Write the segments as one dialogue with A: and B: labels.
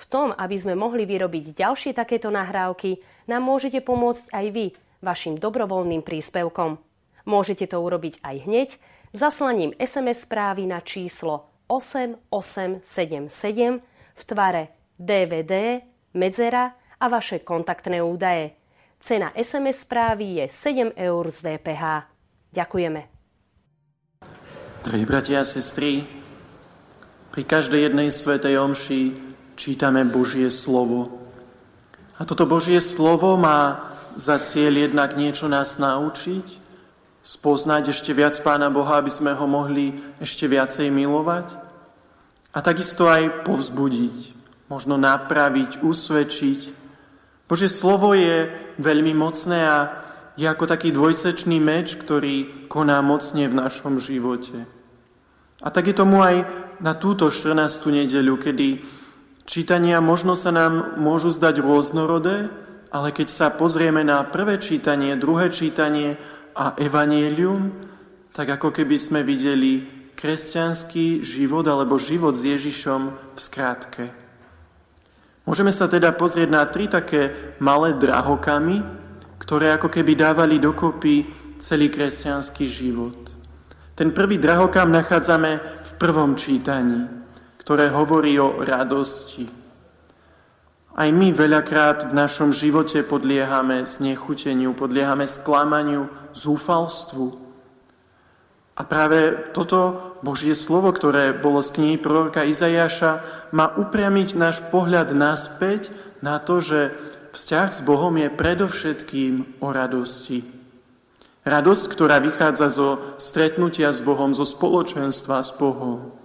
A: V tom, aby sme mohli vyrobiť ďalšie takéto nahrávky, nám môžete pomôcť aj vy vašim dobrovoľným príspevkom. Môžete to urobiť aj hneď zaslaním SMS správy na číslo 8877 v tvare DVD, medzera a vaše kontaktné údaje. Cena SMS správy je 7 eur z DPH. Ďakujeme.
B: Drahí bratia a sestry, pri každej jednej svetej omši čítame Božie slovo. A toto Božie slovo má za cieľ jednak niečo nás naučiť, spoznať ešte viac Pána Boha, aby sme ho mohli ešte viacej milovať a takisto aj povzbudiť, možno napraviť, usvedčiť. Božie slovo je veľmi mocné a je ako taký dvojsečný meč, ktorý koná mocne v našom živote. A tak je tomu aj na túto 14. nedeľu, kedy Čítania možno sa nám môžu zdať rôznorodé, ale keď sa pozrieme na prvé čítanie, druhé čítanie a evanielium, tak ako keby sme videli kresťanský život alebo život s Ježišom v skrátke. Môžeme sa teda pozrieť na tri také malé drahokamy, ktoré ako keby dávali dokopy celý kresťanský život. Ten prvý drahokam nachádzame v prvom čítaní ktoré hovorí o radosti. Aj my veľakrát v našom živote podliehame znechuteniu, podliehame sklamaniu, zúfalstvu. A práve toto Božie slovo, ktoré bolo z knihy proroka Izajaša, má upriamiť náš pohľad naspäť na to, že vzťah s Bohom je predovšetkým o radosti. Radosť, ktorá vychádza zo stretnutia s Bohom, zo spoločenstva s Bohom.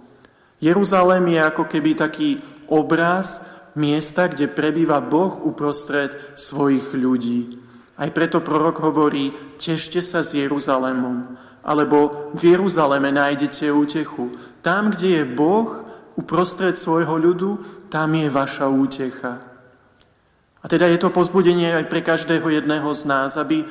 B: Jeruzalém je ako keby taký obraz miesta, kde prebýva Boh uprostred svojich ľudí. Aj preto prorok hovorí, tešte sa s Jeruzalémom, alebo v Jeruzaleme nájdete útechu. Tam, kde je Boh uprostred svojho ľudu, tam je vaša útecha. A teda je to pozbudenie aj pre každého jedného z nás, aby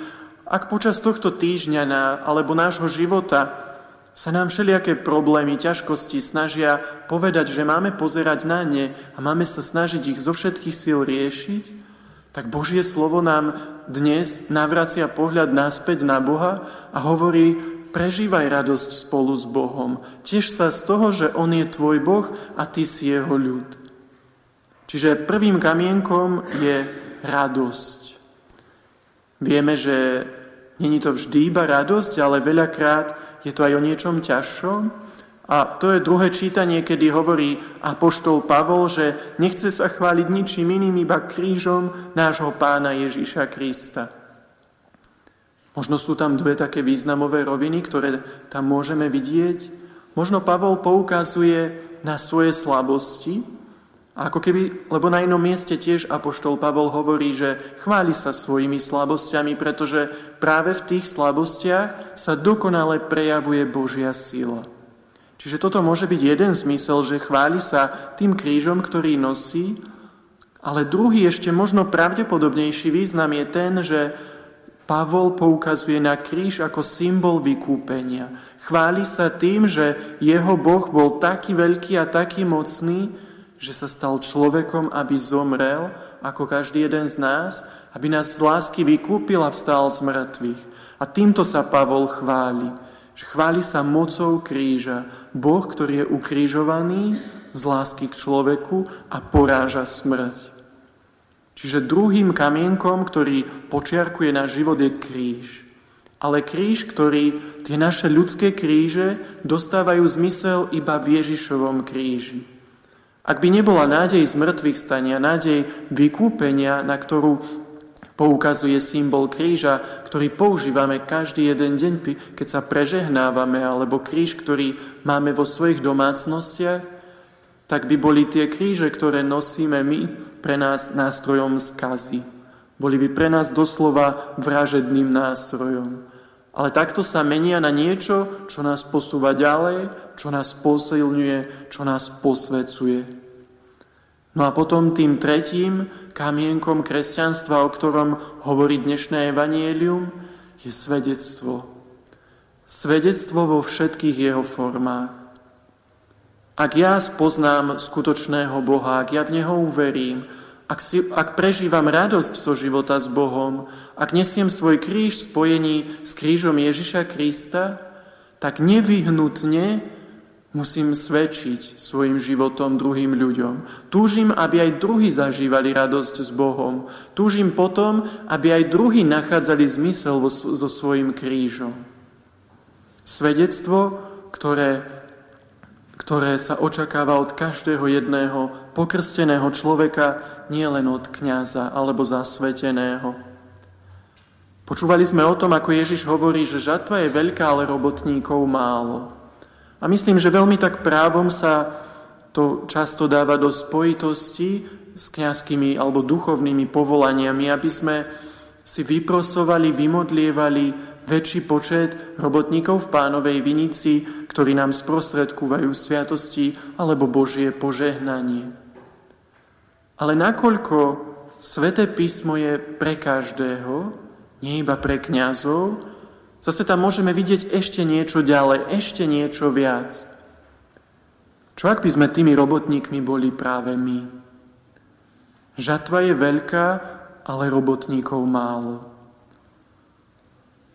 B: ak počas tohto týždňa alebo nášho života sa nám všelijaké problémy, ťažkosti snažia povedať, že máme pozerať na ne a máme sa snažiť ich zo všetkých síl riešiť, tak Božie slovo nám dnes navracia pohľad naspäť na Boha a hovorí, prežívaj radosť spolu s Bohom. Tiež sa z toho, že On je tvoj Boh a ty si Jeho ľud. Čiže prvým kamienkom je radosť. Vieme, že není to vždy iba radosť, ale veľakrát je to aj o niečom ťažšom. A to je druhé čítanie, kedy hovorí apoštol Pavol, že nechce sa chváliť ničím iným, iba krížom nášho pána Ježíša Krista. Možno sú tam dve také významové roviny, ktoré tam môžeme vidieť. Možno Pavol poukazuje na svoje slabosti, a ako keby, lebo na inom mieste tiež Apoštol Pavol hovorí, že chváli sa svojimi slabosťami, pretože práve v tých slabostiach sa dokonale prejavuje Božia sila. Čiže toto môže byť jeden zmysel, že chváli sa tým krížom, ktorý nosí, ale druhý ešte možno pravdepodobnejší význam je ten, že Pavol poukazuje na kríž ako symbol vykúpenia. Chváli sa tým, že jeho Boh bol taký veľký a taký mocný, že sa stal človekom, aby zomrel, ako každý jeden z nás, aby nás z lásky vykúpil a vstal z mŕtvych. A týmto sa Pavol chváli. Že chváli sa mocou kríža. Boh, ktorý je ukrižovaný z lásky k človeku a poráža smrť. Čiže druhým kamienkom, ktorý počiarkuje náš život, je kríž. Ale kríž, ktorý tie naše ľudské kríže dostávajú zmysel iba v Ježišovom kríži. Ak by nebola nádej z mŕtvych stania, nádej vykúpenia, na ktorú poukazuje symbol kríža, ktorý používame každý jeden deň, keď sa prežehnávame, alebo kríž, ktorý máme vo svojich domácnostiach, tak by boli tie kríže, ktoré nosíme my, pre nás nástrojom skazy. Boli by pre nás doslova vražedným nástrojom. Ale takto sa menia na niečo, čo nás posúva ďalej, čo nás posilňuje, čo nás posvecuje. No a potom tým tretím kamienkom kresťanstva, o ktorom hovorí dnešné evanielium, je svedectvo. Svedectvo vo všetkých jeho formách. Ak ja spoznám skutočného Boha, ak ja v Neho uverím, ak, si, ak prežívam radosť zo života s Bohom, ak nesiem svoj kríž v spojení s krížom Ježiša Krista, tak nevyhnutne musím svedčiť svojim životom druhým ľuďom. Túžim, aby aj druhí zažívali radosť s Bohom. Túžim potom, aby aj druhí nachádzali zmysel so svojim krížom. Svedectvo, ktoré, ktoré sa očakáva od každého jedného pokrsteného človeka, nie len od kniaza alebo zasveteného. Počúvali sme o tom, ako Ježiš hovorí, že žatva je veľká, ale robotníkov málo. A myslím, že veľmi tak právom sa to často dáva do spojitosti s kňazskými alebo duchovnými povolaniami, aby sme si vyprosovali, vymodlievali väčší počet robotníkov v pánovej vinici, ktorí nám sprostredkúvajú sviatosti alebo Božie požehnanie. Ale nakoľko Sveté písmo je pre každého, nie iba pre kňazov, zase tam môžeme vidieť ešte niečo ďalej, ešte niečo viac. Čo ak by sme tými robotníkmi boli práve my? Žatva je veľká, ale robotníkov málo.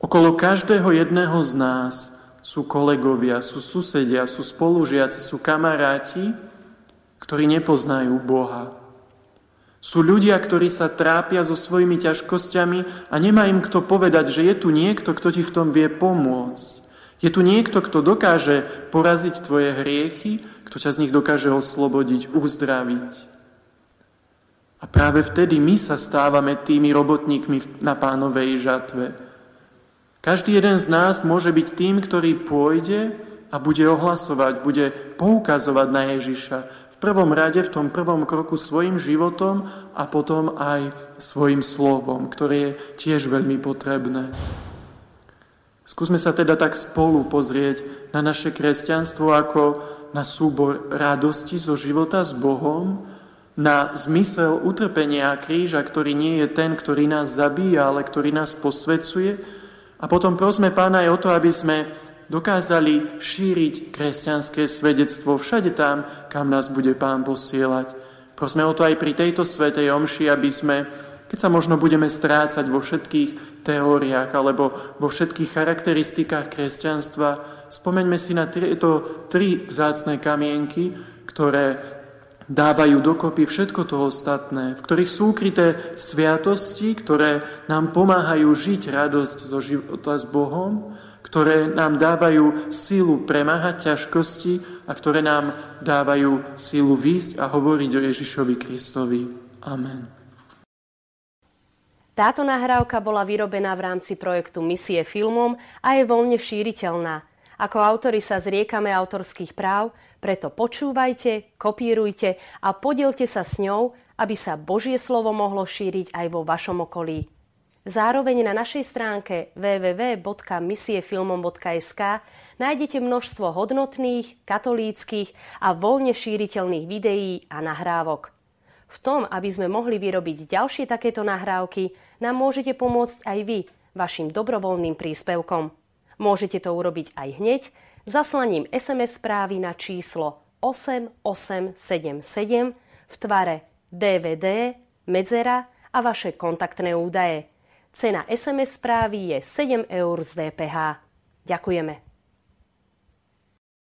B: Okolo každého jedného z nás sú kolegovia, sú susedia, sú spolužiaci, sú kamaráti, ktorí nepoznajú Boha. Sú ľudia, ktorí sa trápia so svojimi ťažkosťami a nemá im kto povedať, že je tu niekto, kto ti v tom vie pomôcť. Je tu niekto, kto dokáže poraziť tvoje hriechy, kto ťa z nich dokáže oslobodiť, uzdraviť. A práve vtedy my sa stávame tými robotníkmi na pánovej žatve. Každý jeden z nás môže byť tým, ktorý pôjde a bude ohlasovať, bude poukazovať na Ježiša, prvom rade, v tom prvom kroku svojim životom a potom aj svojim slovom, ktoré je tiež veľmi potrebné. Skúsme sa teda tak spolu pozrieť na naše kresťanstvo ako na súbor radosti zo života s Bohom, na zmysel utrpenia kríža, ktorý nie je ten, ktorý nás zabíja, ale ktorý nás posvecuje. A potom prosme Pána aj o to, aby sme dokázali šíriť kresťanské svedectvo všade tam, kam nás bude Pán posielať. Prosme o to aj pri tejto svetej omši, aby sme, keď sa možno budeme strácať vo všetkých teóriách alebo vo všetkých charakteristikách kresťanstva, spomeňme si na tieto tri vzácné kamienky, ktoré dávajú dokopy všetko to ostatné, v ktorých sú ukryté sviatosti, ktoré nám pomáhajú žiť radosť zo života s Bohom ktoré nám dávajú sílu premáhať ťažkosti a ktoré nám dávajú sílu výjsť a hovoriť o Ježišovi Kristovi. Amen.
A: Táto nahrávka bola vyrobená v rámci projektu Misie filmom a je voľne šíriteľná. Ako autori sa zriekame autorských práv, preto počúvajte, kopírujte a podielte sa s ňou, aby sa Božie slovo mohlo šíriť aj vo vašom okolí. Zároveň na našej stránke www.misiefilmom.sk nájdete množstvo hodnotných, katolíckých a voľne šíriteľných videí a nahrávok. V tom, aby sme mohli vyrobiť ďalšie takéto nahrávky, nám môžete pomôcť aj vy vašim dobrovoľným príspevkom. Môžete to urobiť aj hneď zaslaním SMS správy na číslo 8877 v tvare DVD, medzera a vaše kontaktné údaje. Cena SMS správy je 7 eur z DPH. Ďakujeme.